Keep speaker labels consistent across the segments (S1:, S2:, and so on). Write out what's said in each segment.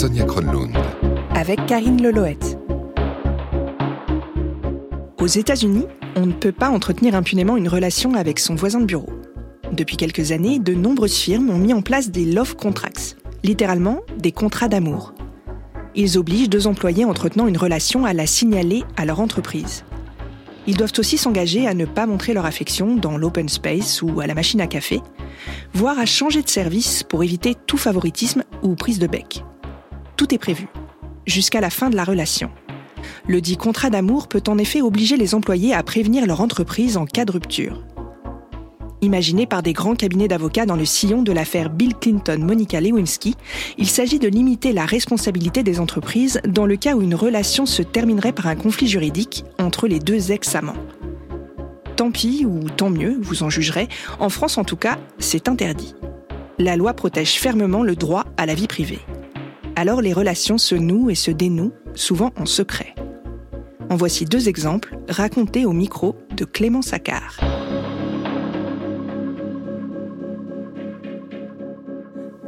S1: Sonia
S2: avec Karine Leloët. Aux États-Unis, on ne peut pas entretenir impunément une relation avec son voisin de bureau. Depuis quelques années, de nombreuses firmes ont mis en place des love contracts, littéralement des contrats d'amour. Ils obligent deux employés entretenant une relation à la signaler à leur entreprise. Ils doivent aussi s'engager à ne pas montrer leur affection dans l'open space ou à la machine à café, voire à changer de service pour éviter tout favoritisme ou prise de bec. Tout est prévu, jusqu'à la fin de la relation. Le dit contrat d'amour peut en effet obliger les employés à prévenir leur entreprise en cas de rupture. Imaginé par des grands cabinets d'avocats dans le sillon de l'affaire Bill Clinton-Monica Lewinsky, il s'agit de limiter la responsabilité des entreprises dans le cas où une relation se terminerait par un conflit juridique entre les deux ex-amants. Tant pis ou tant mieux, vous en jugerez, en France en tout cas, c'est interdit. La loi protège fermement le droit à la vie privée. Alors les relations se nouent et se dénouent, souvent en secret. En voici deux exemples racontés au micro de Clément Saccard.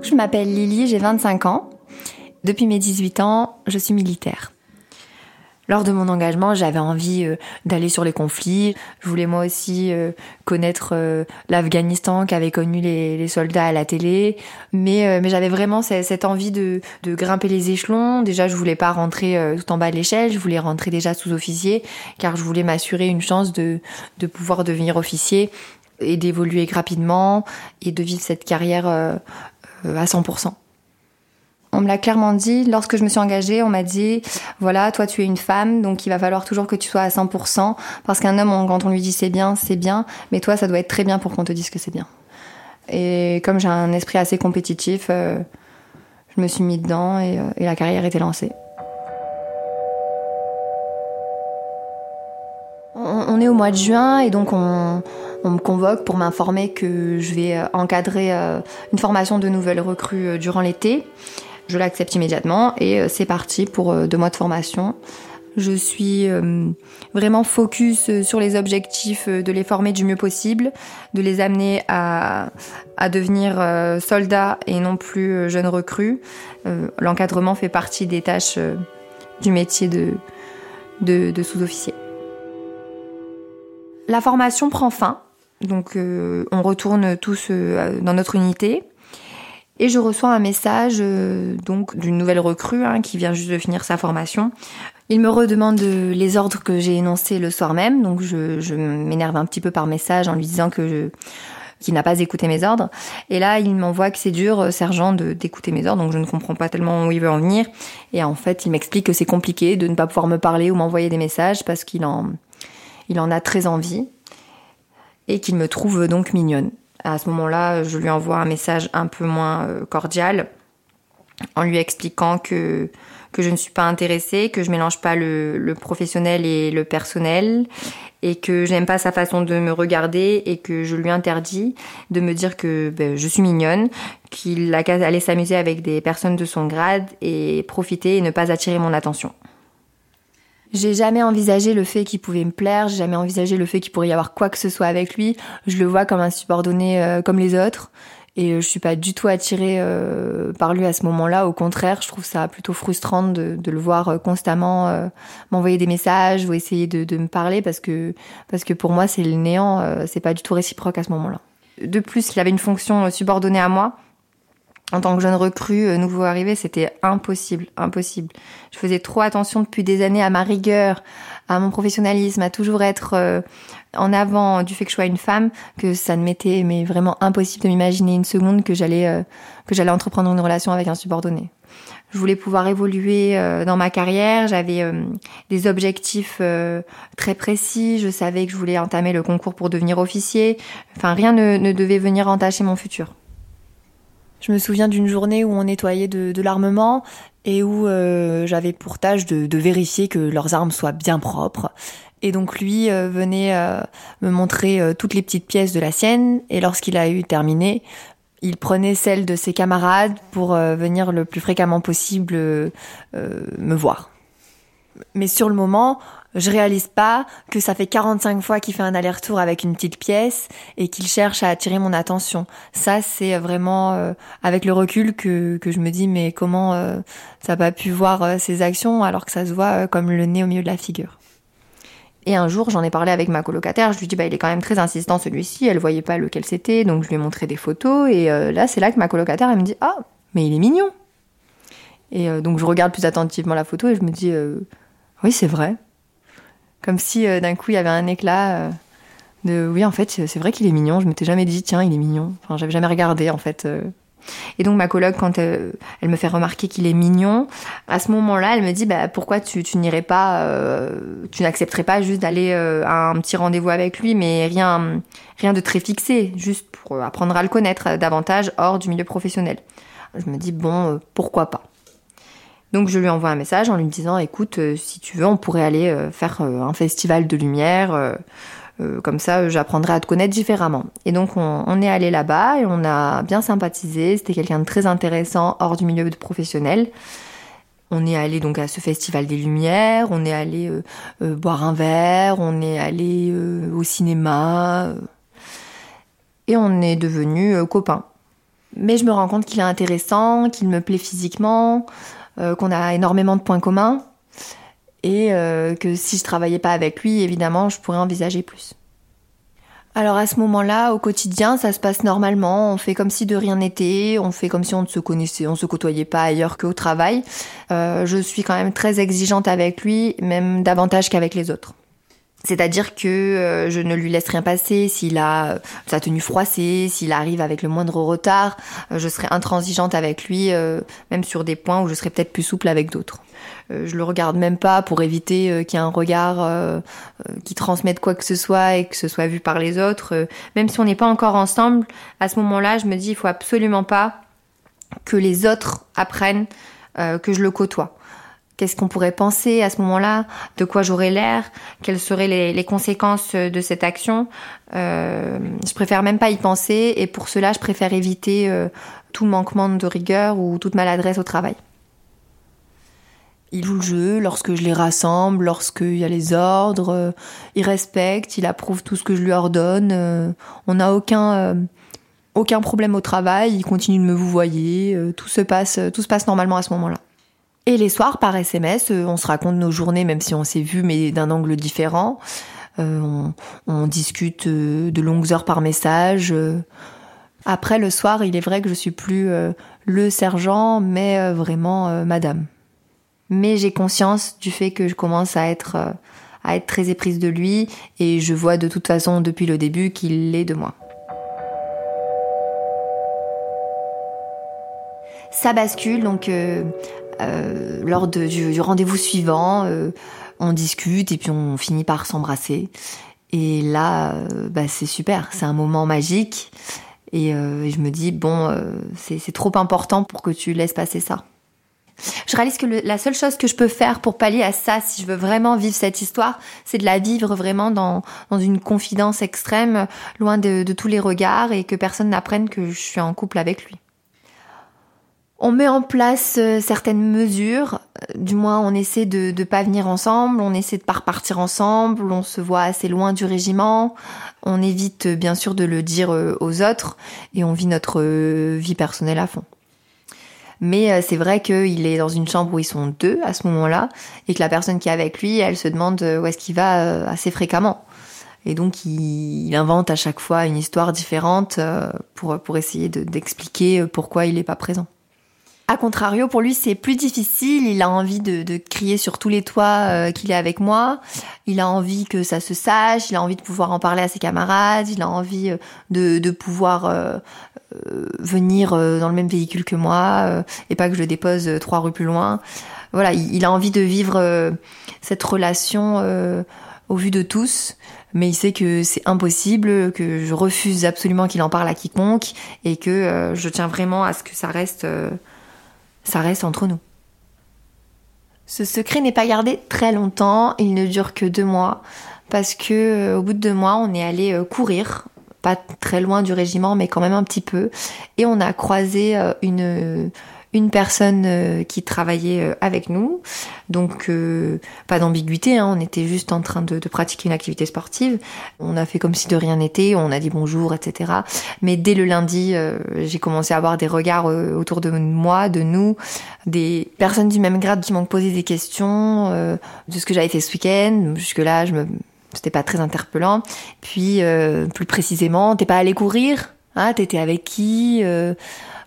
S3: Je m'appelle Lily, j'ai 25 ans. Depuis mes 18 ans, je suis militaire. Lors de mon engagement, j'avais envie euh, d'aller sur les conflits. Je voulais moi aussi euh, connaître euh, l'Afghanistan qu'avaient connu les, les soldats à la télé. Mais, euh, mais j'avais vraiment ce- cette envie de, de grimper les échelons. Déjà, je voulais pas rentrer euh, tout en bas de l'échelle. Je voulais rentrer déjà sous-officier car je voulais m'assurer une chance de, de pouvoir devenir officier et d'évoluer rapidement et de vivre cette carrière à 100%. On me l'a clairement dit, lorsque je me suis engagée, on m'a dit, voilà, toi tu es une femme, donc il va falloir toujours que tu sois à 100%, parce qu'un homme, quand on lui dit c'est bien, c'est bien, mais toi ça doit être très bien pour qu'on te dise que c'est bien. Et comme j'ai un esprit assez compétitif, euh, je me suis mis dedans et, euh, et la carrière était lancée. On est au mois de juin et donc on, me convoque pour m'informer que je vais euh, encadrer une formation de nouvelles recrues durant l'été. Je l'accepte immédiatement et euh, c'est parti pour euh, deux mois de formation. Je suis euh, vraiment focus sur les objectifs de les former du mieux possible, de les amener à, à devenir soldats et non plus jeunes recrues. L'encadrement fait partie des tâches du métier de, de, de sous-officier. La formation prend fin, donc on retourne tous dans notre unité. Et je reçois un message euh, donc d'une nouvelle recrue hein, qui vient juste de finir sa formation. Il me redemande les ordres que j'ai énoncés le soir même, donc je, je m'énerve un petit peu par message en lui disant que je qu'il n'a pas écouté mes ordres. Et là, il m'envoie que c'est dur, euh, sergent, d'écouter mes ordres, donc je ne comprends pas tellement où il veut en venir. Et en fait, il m'explique que c'est compliqué de ne pas pouvoir me parler ou m'envoyer des messages parce qu'il en il en a très envie et qu'il me trouve donc mignonne. À ce moment-là, je lui envoie un message un peu moins euh, cordial en lui expliquant que, que je ne suis pas intéressée, que je mélange pas le, le professionnel et le personnel et que j'aime pas sa façon de me regarder et que je lui interdis de me dire que ben, je suis mignonne, qu'il a qu'à aller s'amuser avec des personnes de son grade et profiter et ne pas attirer mon attention. J'ai jamais envisagé le fait qu'il pouvait me plaire, j'ai jamais envisagé le fait qu'il pourrait y avoir quoi que ce soit avec lui. Je le vois comme un subordonné euh, comme les autres et euh, je suis pas du tout attirée euh, par lui à ce moment-là. Au contraire, je trouve ça plutôt frustrant de, de le voir euh, constamment euh, m'envoyer des messages ou essayer de, de me parler parce que parce que pour moi c'est le néant, euh, c'est pas du tout réciproque à ce moment-là. De plus, il avait une fonction subordonnée à moi. En tant que jeune recrue, euh, nouveau arrivé, c'était impossible, impossible. Je faisais trop attention depuis des années à ma rigueur, à mon professionnalisme, à toujours être euh, en avant du fait que je sois une femme, que ça ne m'était mais vraiment impossible de m'imaginer une seconde que j'allais euh, que j'allais entreprendre une relation avec un subordonné. Je voulais pouvoir évoluer dans ma carrière, j'avais des objectifs très précis, je savais que je voulais entamer le concours pour devenir officier. Enfin, rien ne, ne devait venir entacher mon futur. Je me souviens d'une journée où on nettoyait de, l'armement et où j'avais pour tâche de, vérifier que leurs armes soient bien propres. Et donc lui venait me montrer toutes les petites pièces de la sienne et lorsqu'il a eu terminé, il prenait celle de ses camarades pour venir le plus fréquemment possible me voir. Mais sur le moment, je réalise pas que ça fait 45 fois qu'il fait un aller-retour avec une petite pièce et qu'il cherche à attirer mon attention. Ça, c'est vraiment euh, avec le recul que, que je me dis mais comment euh, ça n'a pas pu voir euh, ses actions alors que ça se voit comme le nez au milieu de la figure. Et un jour, j'en ai parlé avec ma colocataire, je lui dis bah il est quand même très insistant celui-ci, elle voyait pas lequel c'était, donc je lui ai montré des photos et là c'est là que ma colocataire elle me dit "Ah, mais il est mignon." Et donc je regarde plus attentivement la photo et je me dis "Oui, c'est vrai." Comme si euh, d'un coup il y avait un éclat euh, de oui en fait c'est vrai qu'il est mignon. Je m'étais jamais dit tiens il est mignon. Enfin j'avais jamais regardé en fait. Euh. Et donc ma coloc quand elle me fait remarquer qu'il est mignon, à ce moment-là elle me dit bah pourquoi tu, tu n'irais pas, tu n'accepterais pas juste d'aller à un petit rendez-vous avec lui, mais rien rien de très fixé, juste pour apprendre à le connaître davantage hors du milieu professionnel. Je me dis bon pourquoi pas. Donc je lui envoie un message en lui disant écoute, euh, si tu veux, on pourrait aller euh, faire euh, un festival de lumière. comme ça, j'apprendrai à te connaître différemment. Et donc on, est allé là-bas et on a bien sympathisé. C'était quelqu'un de très intéressant hors du milieu professionnel. On est allé donc à ce festival des Lumières, on est allé boire un verre, on est allé au cinéma et on est devenus copains. Mais je me rends compte qu'il est intéressant, qu'il me plaît physiquement, qu'on a énormément de points communs et euh, que si je travaillais pas avec lui, évidemment, je pourrais envisager plus. Alors à ce moment-là, au quotidien, ça se passe normalement. On fait comme si de rien n'était. On fait comme si on ne se connaissait, on se côtoyait pas ailleurs qu'au travail. Euh, je suis quand même très exigeante avec lui, même davantage qu'avec les autres. C'est-à-dire que euh, je ne lui laisse rien passer. S'il a sa tenue froissée, s'il arrive avec le moindre retard, euh, je serai intransigeante avec lui, euh, même sur des points où je serai peut-être plus souple avec d'autres. je le regarde même pas pour éviter qu'il y ait un regard qui transmette quoi que ce soit et que ce soit vu par les autres. même si on n'est pas encore ensemble, à ce moment-là, je me dis il faut absolument pas que les autres apprennent que je le côtoie. Qu'est-ce qu'on pourrait penser à ce moment-là De quoi j'aurais l'air Quelles seraient les, conséquences de cette action euh, Je préfère même pas y penser et pour cela, je préfère éviter euh, tout manquement de rigueur ou toute maladresse au travail. Il joue le jeu lorsque je les rassemble, lorsqu'il y a les ordres, euh, il respecte, il approuve tout ce que je lui ordonne. on n'a aucun aucun problème au travail, il continue de me vouvoyer, tout se passe tout se passe normalement à ce moment-là. Et les soirs, par SMS, euh, on se raconte nos journées, même si on s'est vu, mais d'un angle différent. Euh, on, discute euh, de longues heures par message. Après, le soir, il est vrai que je suis plus le sergent, mais vraiment madame. Mais j'ai conscience du fait que je commence à être, à être très éprise de lui, et je vois de toute façon depuis le début qu'il l'est de moi. Ça bascule, donc lors du, rendez-vous suivant, euh, on discute et puis on finit par s'embrasser. Et là, euh, bah, c'est super, c'est un moment magique. Et je me dis, bon, c'est trop important pour que tu laisses passer ça. Je réalise que la seule chose que je peux faire pour pallier à ça, si je veux vraiment vivre cette histoire, c'est de la vivre vraiment dans, une confidence extrême, loin de tous les regards et que personne n'apprenne que je suis en couple avec lui. On met en place euh, certaines mesures, euh, du moins on essaie de ne pas venir ensemble, on essaie de pas repartir ensemble, on se voit assez loin du régiment, on évite euh, bien sûr de le dire aux autres et on vit notre vie personnelle à fond. Mais c'est vrai qu'il est dans une chambre où ils sont deux à ce moment-là et que la personne qui est avec lui, elle se demande où est-ce qu'il va assez fréquemment. Et donc il, invente à chaque fois une histoire différente pour, pour essayer d'expliquer pourquoi il n'est pas présent. A contrario, pour lui, c'est plus difficile. Il a envie de, crier sur tous les toits euh, qu'il est avec moi. Il a envie que ça se sache. Il a envie de pouvoir en parler à ses camarades. Il a envie euh, de, pouvoir euh, venir dans le même véhicule que moi et pas que je le dépose trois rues plus loin. Voilà, il, a envie de vivre cette relation au vu de tous mais il sait que c'est impossible, que je refuse absolument qu'il en parle à quiconque et que je tiens vraiment à ce que ça reste ça reste entre nous. Ce secret n'est pas gardé très longtemps, il ne dure que deux mois, parce que euh, au bout de deux mois, on est allé euh, courir, pas très loin du régiment, mais quand même un petit peu, et on a croisé euh, une une personne euh, qui travaillait euh, avec nous. Donc euh, pas d'ambiguïté, hein, on était juste en train de, de, pratiquer une activité sportive. On a fait comme si de rien n'était, on a dit bonjour, etc. Mais dès le lundi, j'ai commencé à avoir des regards autour de moi, de nous, des personnes du même grade qui m'ont posé des questions de ce que j'avais fait ce week-end. Jusque-là, je me c'était pas très interpellant. Puis plus précisément, t'es pas allé courir? Hein, T'étais avec qui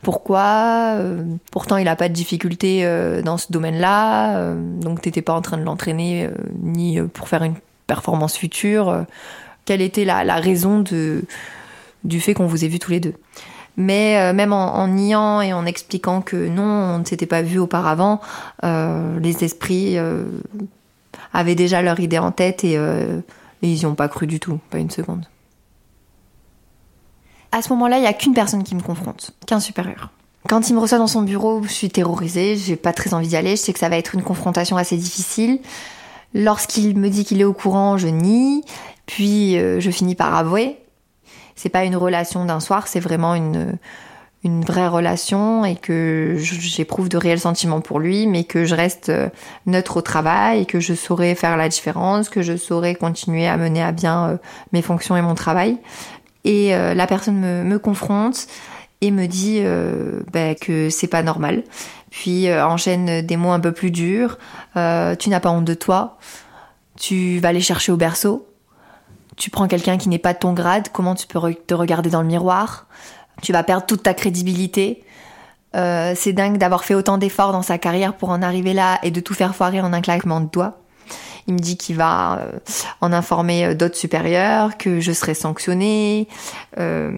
S3: pourquoi. Euh, pourtant, il n'a pas de difficulté euh, dans ce domaine-là, euh, donc t'étais pas en train de l'entraîner ni pour faire une performance future. quelle était la, raison du fait qu'on vous ait vu tous les deux? Mais même en, en, niant et en expliquant que non, on ne s'était pas vu auparavant, les esprits avaient déjà leur idée en tête et, et ils n'y ont pas cru du tout, pas une seconde à ce moment-là, il n'y a qu'une personne qui me confronte, qu'un supérieur. Quand il me reçoit dans son bureau, je suis terrorisée, j'ai pas très envie d'y aller, je sais que ça va être une confrontation assez difficile. Lorsqu'il me dit qu'il est au courant, je nie, puis euh, je finis par avouer. C'est pas une relation d'un soir, c'est vraiment une, une vraie relation et que j'éprouve de réels sentiments pour lui, mais que je reste euh, neutre au travail et que je saurais faire la différence, que je saurais continuer à mener à bien euh, mes fonctions et mon travail. Et euh, la personne me, confronte et me dit euh, bah, que c'est pas normal. Puis euh, enchaîne des mots un peu plus durs. tu n'as pas honte de toi. Tu vas aller chercher au berceau. Tu prends quelqu'un qui n'est pas de ton grade. Comment tu peux te regarder dans le miroir? Tu vas perdre toute ta crédibilité. c'est dingue d'avoir fait autant d'efforts dans sa carrière pour en arriver là et de tout faire foirer en un claquement de doigts. Il me dit qu'il va euh, en informer euh, d'autres supérieurs, que je serai sanctionnée, euh,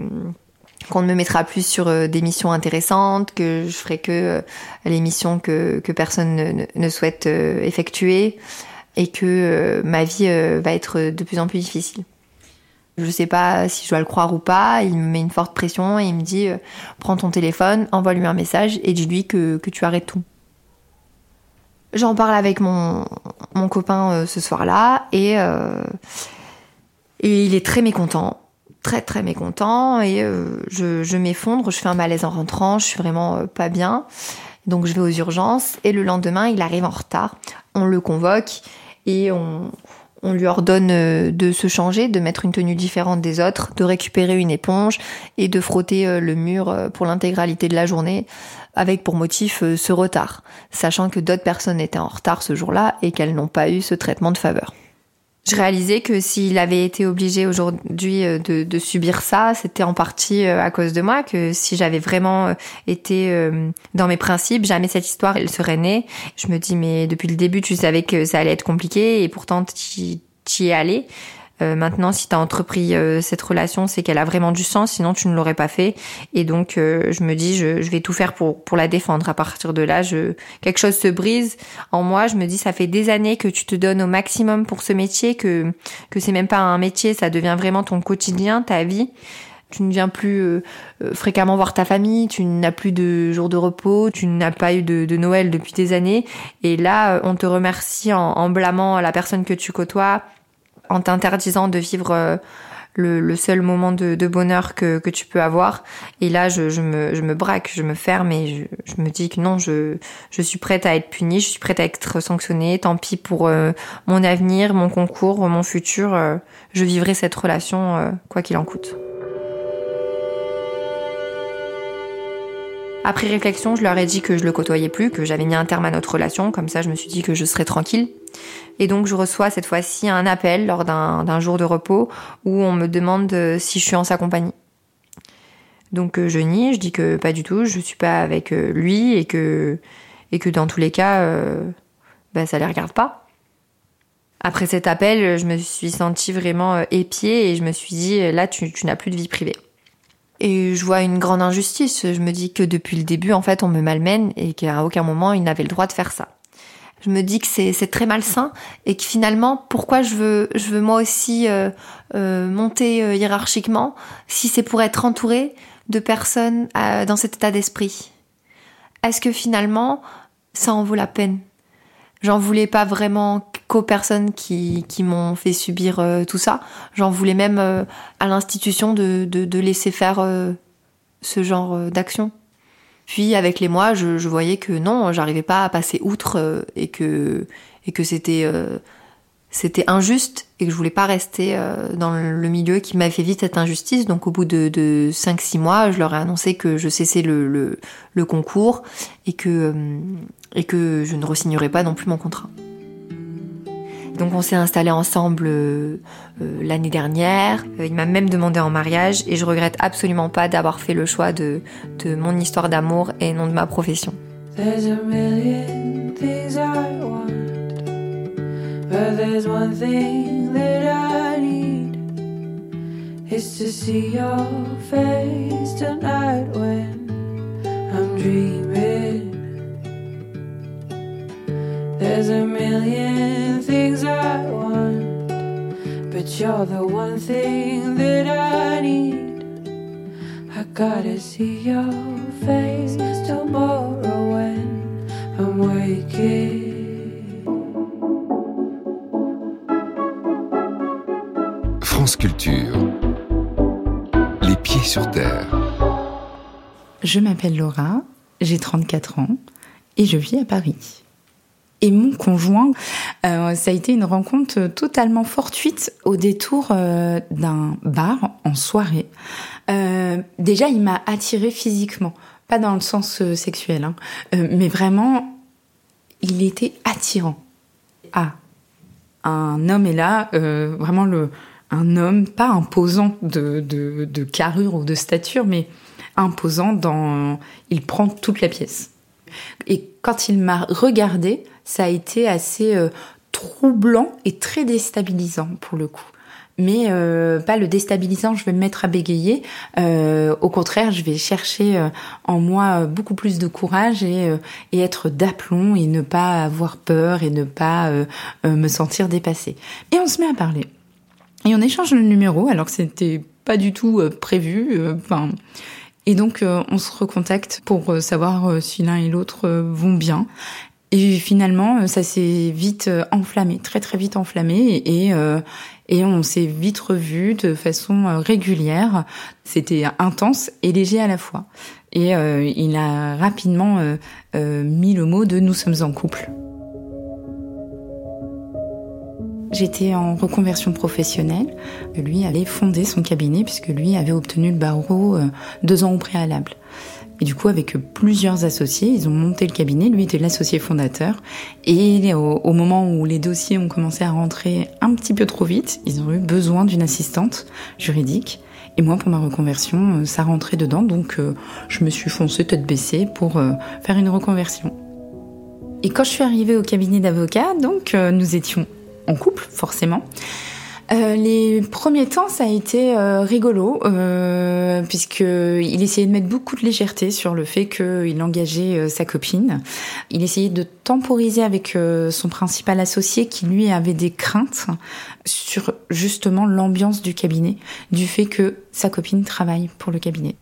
S3: qu'on ne me mettra plus sur des missions intéressantes, que je ferai que les missions que, que personne ne, souhaite effectuer et que ma vie va être de plus en plus difficile. Je sais pas si je dois le croire ou pas. Il me met une forte pression et il me dit prends ton téléphone, envoie-lui un message et dis-lui que, que tu arrêtes tout. J'en parle avec mon, mon copain euh, ce soir-là et, euh, et il est très mécontent, très très mécontent et euh, je, je m'effondre, je fais un malaise en rentrant, je suis vraiment pas bien. Donc je vais aux urgences et le lendemain il arrive en retard. On le convoque et on, on lui ordonne de se changer, de mettre une tenue différente des autres, de récupérer une éponge et de frotter le mur pour l'intégralité de la journée avec pour motif euh, ce retard, sachant que d'autres personnes étaient en retard ce jour-là et qu'elles n'ont pas eu ce traitement de faveur. Je réalisais que s'il avait été obligé aujourd'hui euh, de, subir ça, c'était en partie euh, à cause de moi, que si j'avais vraiment été dans mes principes, jamais cette histoire elle serait née. Je me dis mais depuis le début tu savais que ça allait être compliqué et pourtant tu y es allé. Euh, maintenant, si tu as entrepris euh, cette relation, c'est qu'elle a vraiment du sens, sinon tu ne l'aurais pas fait. Et donc, euh, je me dis, je, je, vais tout faire pour, pour la défendre. À partir de là, je, quelque chose se brise en moi. Je me dis, ça fait des années que tu te donnes au maximum pour ce métier, que, que c'est même pas un métier, ça devient vraiment ton quotidien, ta vie. Tu ne viens plus fréquemment voir ta famille, tu n'as plus de jours de repos, tu n'as pas eu de, de, Noël depuis des années. Et là, on te remercie en, en blâmant la personne que tu côtoies, en t'interdisant de vivre euh, le, seul moment de, bonheur que, tu peux avoir. Et là, je, me, je me braque, je me ferme et je, me dis que non, je, je suis prête à être punie, je suis prête à être sanctionnée. Tant pis pour euh, mon avenir, mon concours, mon futur. Euh, je vivrai cette relation quoi qu'il en coûte. Après réflexion, je leur ai dit que je le côtoyais plus, que j'avais mis un terme à notre relation, comme ça je me suis dit que je serais tranquille. Et donc je reçois cette fois-ci un appel lors d'un jour de repos où on me demande euh, si je suis en sa compagnie. Donc euh, je nie, je dis que pas du tout, je suis pas avec euh, lui et que et que dans tous les cas, euh, ben, ça les regarde pas. Après cet appel, je me suis sentie vraiment épiée et je me suis dit là tu, tu n'as plus de vie privée. Et je vois une grande injustice. Je me dis que depuis le début, en fait, on me malmène et qu'à aucun moment, il n'avait le droit de faire ça. Je me dis que c'est très malsain et que finalement, pourquoi je veux, moi aussi euh, euh, monter euh, hiérarchiquement si c'est pour être entouré de personnes dans cet état d'esprit? Est-ce que finalement, ça en vaut la peine? J'en voulais pas vraiment qu'aux personnes qui, m'ont fait subir tout ça. J'en voulais même à l'institution de, laisser faire ce genre d'action. Puis avec les mois, je, voyais que non, j'arrivais pas à passer outre et que, et que c'était c'était injuste et que je voulais pas rester euh, dans le milieu qui m'a fait vite cette injustice. Donc au bout de, de 5-6 mois, je leur ai annoncé que je cessais le, le, concours et que, euh, et que je ne resignerais pas non plus mon contrat. Donc on s'est installé ensemble euh, l'année dernière. il m'a même demandé en mariage et je regrette absolument pas d'avoir fait le choix de, de mon histoire d'amour et non de ma profession. But there's There's a million things I want But you're the one thing that I need I gotta see your face tomorrow when I'm waking
S1: Culture. Les pieds sur terre.
S4: Je m'appelle Laura, j'ai 34 ans et je vis à Paris. Et mon conjoint, euh, ça a été une rencontre totalement fortuite au détour euh, d'un bar en soirée. Euh, déjà, il m'a attirée physiquement, pas dans le sens sexuel, hein, mais vraiment, il était attirant. Ah, un homme est là, vraiment le, un homme pas imposant de, de, de, carrure ou de stature, mais imposant dans... Il prend toute la pièce. Et quand il m'a regardé, ça a été assez euh, troublant et très déstabilisant pour le coup. Mais euh, pas le déstabilisant, je vais me mettre à bégayer. Euh, au contraire, je vais chercher en moi beaucoup plus de courage et, être d'aplomb et ne pas avoir peur et ne pas me sentir dépassée. Et on se met à parler. Et on échange le numéro alors que c'était pas du tout prévu. Enfin, et donc euh, on se recontacte pour savoir si l'un et l'autre vont bien. Et finalement, ça s'est vite enflammé, très très vite enflammé, et, et on s'est vite revu de façon régulière. C'était intense et léger à la fois. Et il a rapidement mis le mot de nous sommes en couple. J'étais en reconversion professionnelle. Lui allait fonder son cabinet puisque lui avait obtenu le barreau euh, deux ans au préalable. Et du coup, avec plusieurs associés, ils ont monté le cabinet. Lui était l'associé fondateur. Et au, moment où les dossiers ont commencé à rentrer un petit peu trop vite, ils ont eu besoin d'une assistante juridique. Et moi, pour ma reconversion, euh, ça rentrait dedans. Donc, euh, je me suis foncée tête baissée pour faire une reconversion. Et quand je suis arrivée au cabinet d'avocat, donc, nous étions en couple, forcément. Euh, les premiers temps, ça a été euh, rigolo, euh, puisqu'il essayait de mettre beaucoup de légèreté sur le fait qu'il engageait euh, sa copine. Il essayait de temporiser avec son principal associé qui, lui, avait des craintes sur justement l'ambiance du cabinet, du fait que sa copine travaille pour le cabinet.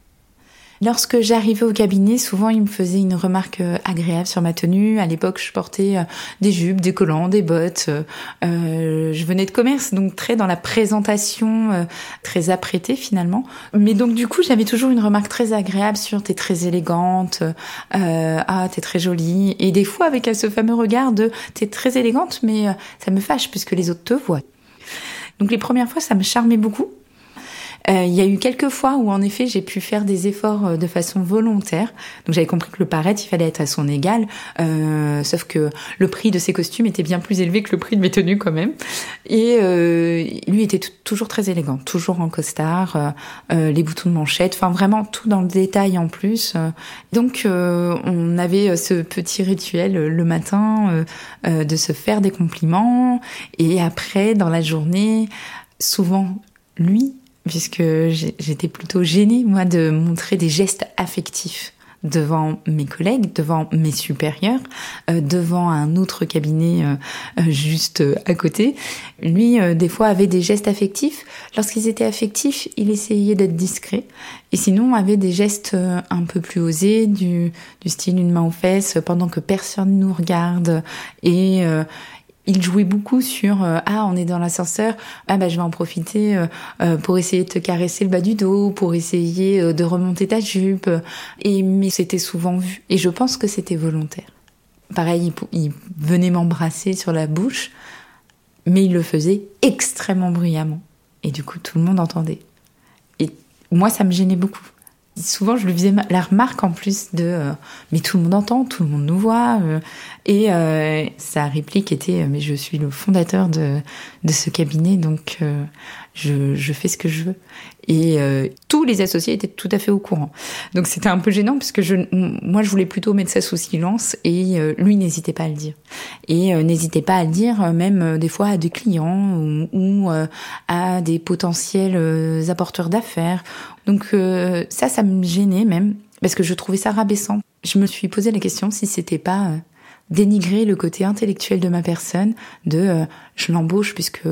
S4: Lorsque j'arrivais au cabinet, souvent il me faisait une remarque euh, agréable sur ma tenue. À l'époque, je portais euh, des jupes, des collants, des bottes. Euh, je venais de commerce, donc très dans la présentation, très apprêtée finalement. Mais donc du coup, j'avais toujours une remarque très agréable sur t'es très élégante, ah t'es très jolie. Et des fois avec ce fameux regard de t'es très élégante, mais ça me fâche puisque les autres te voient. Donc les premières fois, ça me charmait beaucoup. Euh, il y a eu quelques fois où en effet j'ai pu faire des efforts euh, de façon volontaire. Donc j'avais compris que le paraître, il fallait être à son égal. Euh, sauf que le prix de ses costumes était bien plus élevé que le prix de mes tenues quand même. Et lui était toujours très élégant, toujours en costard, les boutons de manchette, enfin vraiment tout dans le détail en plus. Donc on avait ce petit rituel le matin de se faire des compliments et après dans la journée, souvent lui puisque j'étais plutôt gênée, moi, de montrer des gestes affectifs devant mes collègues, devant mes supérieurs, euh, devant un autre cabinet euh, euh, juste à côté. Lui, des fois, avait des gestes affectifs. Lorsqu'ils étaient affectifs, il essayait d'être discret. Et sinon, avait des gestes un peu plus osés, du, du style une main aux fesses, pendant que personne nous regarde. Et il jouait beaucoup sur euh, ah on est dans l'ascenseur ah bah je vais en profiter euh, euh, pour essayer de te caresser le bas du dos pour essayer de remonter ta jupe. Et mais c'était souvent vu. Et je pense que c'était volontaire. Pareil il, il venait m'embrasser sur la bouche mais il le faisait extrêmement bruyamment. Et du coup tout le monde entendait. Et moi ça me gênait beaucoup souvent je lui faisais la remarque en plus de euh, mais tout le monde entend, tout le monde nous voit euh, et euh, sa réplique était mais je suis le fondateur de de ce cabinet donc je, je fais ce que je veux. Et tous les associés étaient tout à fait au courant. Donc c'était un peu gênant parce que je moi je voulais plutôt mettre ça sous silence et lui n'hésitait pas à le dire. Et n'hésitait pas à le dire même des fois à des clients ou, ou à des potentiels apporteurs d'affaires donc euh, ça, ça me gênait même, parce que je trouvais ça rabaissant. Je me suis posé la question si c'était pas euh, dénigrer le côté intellectuel de ma personne, de euh, je l'embauche puisque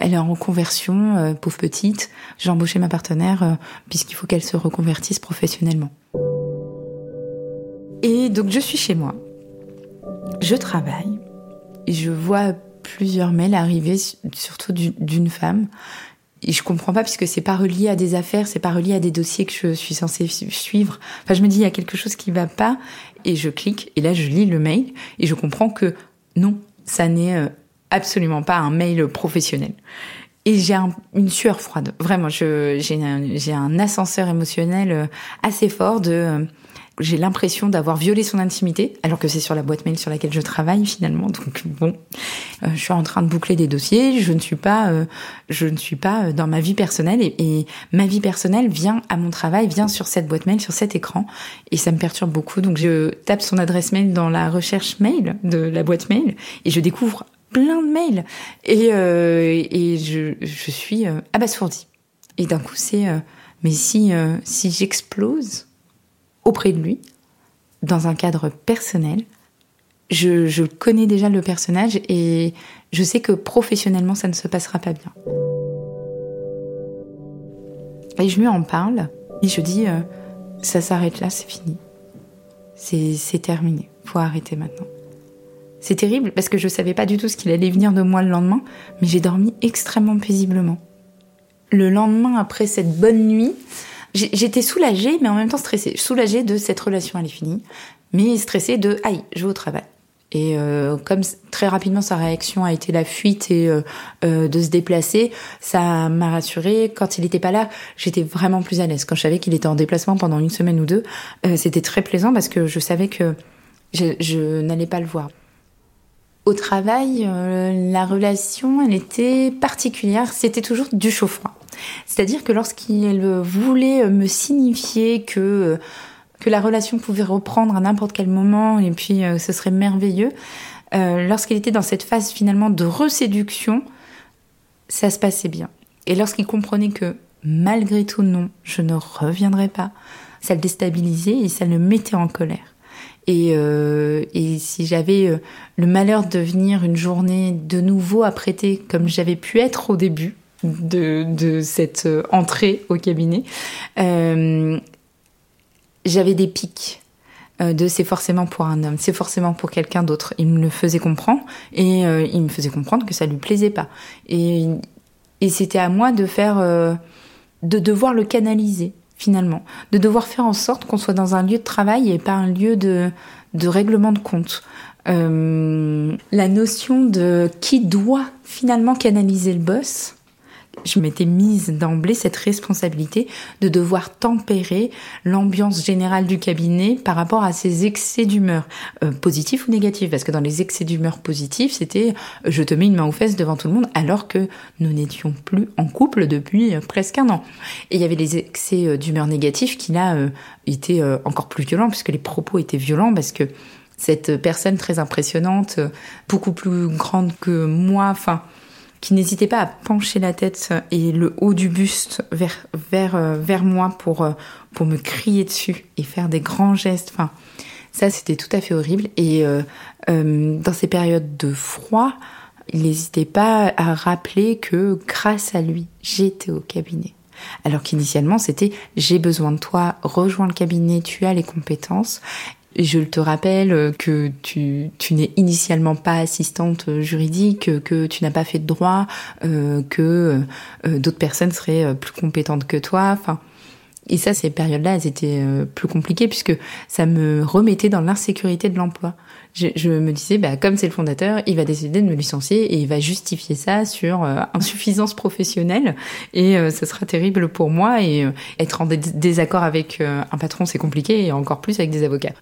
S4: elle est en reconversion, pauvre petite, j'ai embauché ma partenaire puisqu'il faut qu'elle se reconvertisse professionnellement. Et donc je suis chez moi, je travaille, et je vois plusieurs mails arriver, surtout d'une femme et je comprends pas puisque c'est pas relié à des affaires, c'est pas relié à des dossiers que je suis censée suivre. Enfin, je me dis il y a quelque chose qui va pas et je clique et là je lis le mail et je comprends que non, ça n'est euh, absolument pas un mail professionnel. Et j'ai une sueur froide. Vraiment, j'ai un, ascenseur émotionnel euh, assez fort de euh, j'ai l'impression d'avoir violé son intimité, alors que c'est sur la boîte mail sur laquelle je travaille finalement. Donc bon, euh, je suis en train de boucler des dossiers. Je ne suis pas, euh, je ne suis pas euh, dans ma vie personnelle et, ma vie personnelle vient à mon travail, vient sur cette boîte mail, sur cet écran, et ça me perturbe beaucoup. Donc je tape son adresse mail dans la recherche mail de la boîte mail et je découvre plein de mails et et je, je suis abasourdie. Et d'un coup c'est mais si si j'explose auprès de lui, dans un cadre personnel. Je, connais déjà le personnage et je sais que professionnellement, ça ne se passera pas bien. Et je lui en parle et je dis, euh, ça s'arrête là, c'est fini. C'est terminé, faut arrêter maintenant. C'est terrible parce que je savais pas du tout ce qu'il allait venir de moi le lendemain, mais j'ai dormi extrêmement paisiblement. Le lendemain, après cette bonne nuit, J'étais soulagée, mais en même temps stressée. Soulagée de cette relation, elle est finie, mais stressée de aïe, je vais au travail. Et euh, comme très rapidement sa réaction a été la fuite et euh, euh, de se déplacer, ça m'a rassurée. Quand il n'était pas là, j'étais vraiment plus à l'aise. Quand je savais qu'il était en déplacement pendant une semaine ou deux, c'était très plaisant parce que je savais que je, je n'allais pas le voir. Au travail, la relation, elle était particulière. C'était toujours du chaud-froid. C'est-à-dire que lorsqu'il voulait me signifier que euh, que la relation pouvait reprendre à n'importe quel moment et puis euh, ce serait merveilleux, euh, lorsqu'il était dans cette phase finalement de reséduction, ça se passait bien. Et lorsqu'il comprenait que malgré tout non, je ne reviendrai pas, ça le déstabilisait et ça le mettait en colère. Et, et si j'avais le malheur de venir une journée de nouveau apprêtée comme j'avais pu être au début, de, de cette euh, entrée au cabinet, euh, j'avais des pics euh, de c'est forcément pour un homme, c'est forcément pour quelqu'un d'autre. Il me le faisait comprendre et il me faisait comprendre que ça lui plaisait pas. Et, et c'était à moi de faire, de devoir le canaliser finalement, de devoir faire en sorte qu'on soit dans un lieu de travail et pas un lieu de, de règlement de compte. la notion de qui doit finalement canaliser le boss, je m'étais mise d'emblée cette responsabilité de devoir tempérer l'ambiance générale du cabinet par rapport à ces excès d'humeur, euh, positifs ou négatifs, parce que dans les excès d'humeur positifs, c'était euh, je te mets une main aux fesses devant tout le monde, alors que nous n'étions plus en couple depuis euh, presque un an. Et il y avait les excès d'humeur négatifs qui là étaient encore plus violents, puisque les propos étaient violents, parce que cette personne très impressionnante, beaucoup plus grande que moi, enfin qui n'hésitait pas à pencher la tête et le haut du buste vers euh, moi pour euh, pour me crier dessus et faire des grands gestes. Enfin, ça c'était tout à fait horrible. Et euh, dans ces périodes de froid, il n'hésitait pas à rappeler que grâce à lui, j'étais au cabinet. Alors qu'initialement, c'était j'ai besoin de toi, rejoins le cabinet, tu as les compétences. Je te rappelle que tu, tu n'es initialement pas assistante juridique, que tu n'as pas fait de droit, euh, que euh, d'autres personnes seraient plus compétentes que toi. Enfin, et ça, ces périodes-là, elles étaient euh, plus compliquées puisque ça me remettait dans l'insécurité de l'emploi. Je, je, me disais, bah, comme c'est le fondateur, il va décider de me licencier et il va justifier ça sur euh, insuffisance professionnelle et euh, ça sera terrible pour moi et être en désaccord avec un patron, c'est compliqué et encore plus avec des avocats.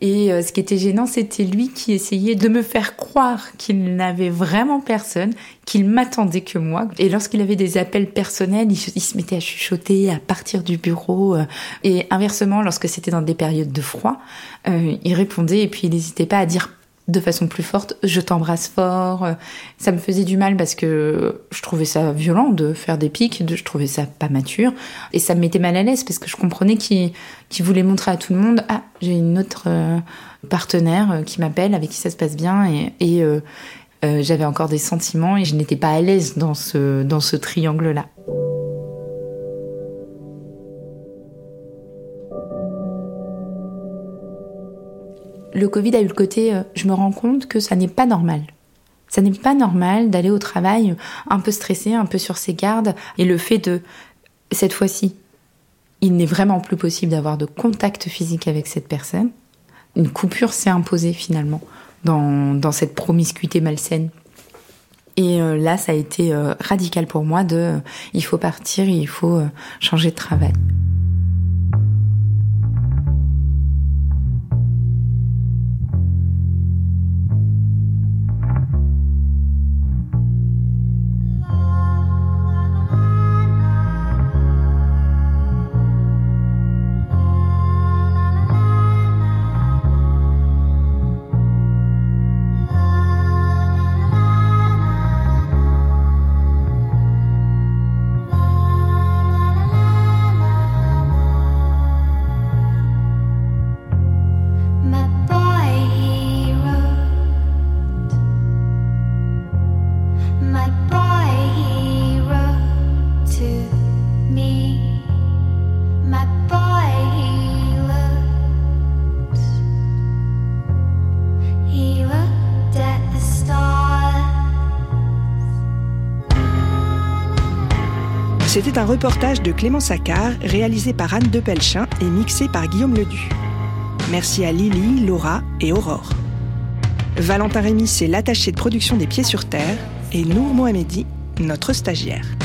S4: Et euh, ce qui était gênant, c'était lui qui essayait de me faire croire qu'il n'avait vraiment personne, qu'il m'attendait que moi. Et lorsqu'il avait des appels personnels, il, se mettait à chuchoter, à partir du bureau. Euh, et inversement, lorsque c'était dans des périodes de froid, euh, il répondait et puis il n'hésitait pas à dire de façon plus forte, je t'embrasse fort. Ça me faisait du mal parce que je trouvais ça violent de faire des pics, je trouvais ça pas mature. Et ça me mettait mal à l'aise parce que je comprenais qu'il voulait montrer à tout le monde, ah, j'ai une autre euh, partenaire euh, qui m'appelle, avec qui ça se passe bien. Et, euh, j'avais encore des sentiments et je n'étais pas à l'aise dans ce, dans ce triangle-là. Le Covid a eu le côté, euh, je me rends compte que ça n'est pas normal. Ça n'est pas normal d'aller au travail un peu stressé, un peu sur ses gardes. Et le fait de, cette fois-ci, il n'est vraiment plus possible d'avoir de contact physique avec cette personne. Une coupure s'est imposée finalement dans, cette promiscuité malsaine. Et euh, là, ça a été euh, radical pour moi de, il faut partir, il faut changer de travail.
S2: C'était un reportage de Clément Saccard, réalisé par Anne Depelchin et mixé par Guillaume Ledu. Merci à Lily, Laura et Aurore. Valentin Rémy, c'est l'attaché de production des Pieds sur Terre, et Nour Mohamedi, notre stagiaire.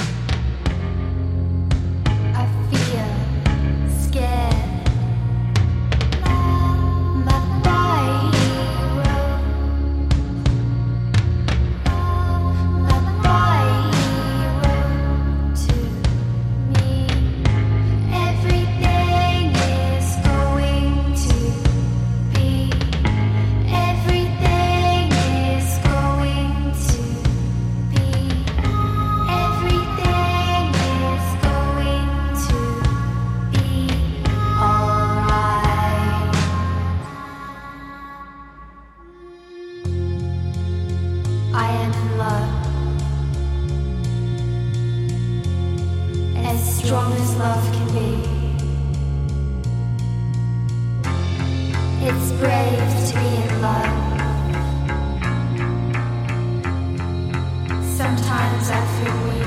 S5: strong as love can be. It's brave to be in love. Sometimes I feel weak.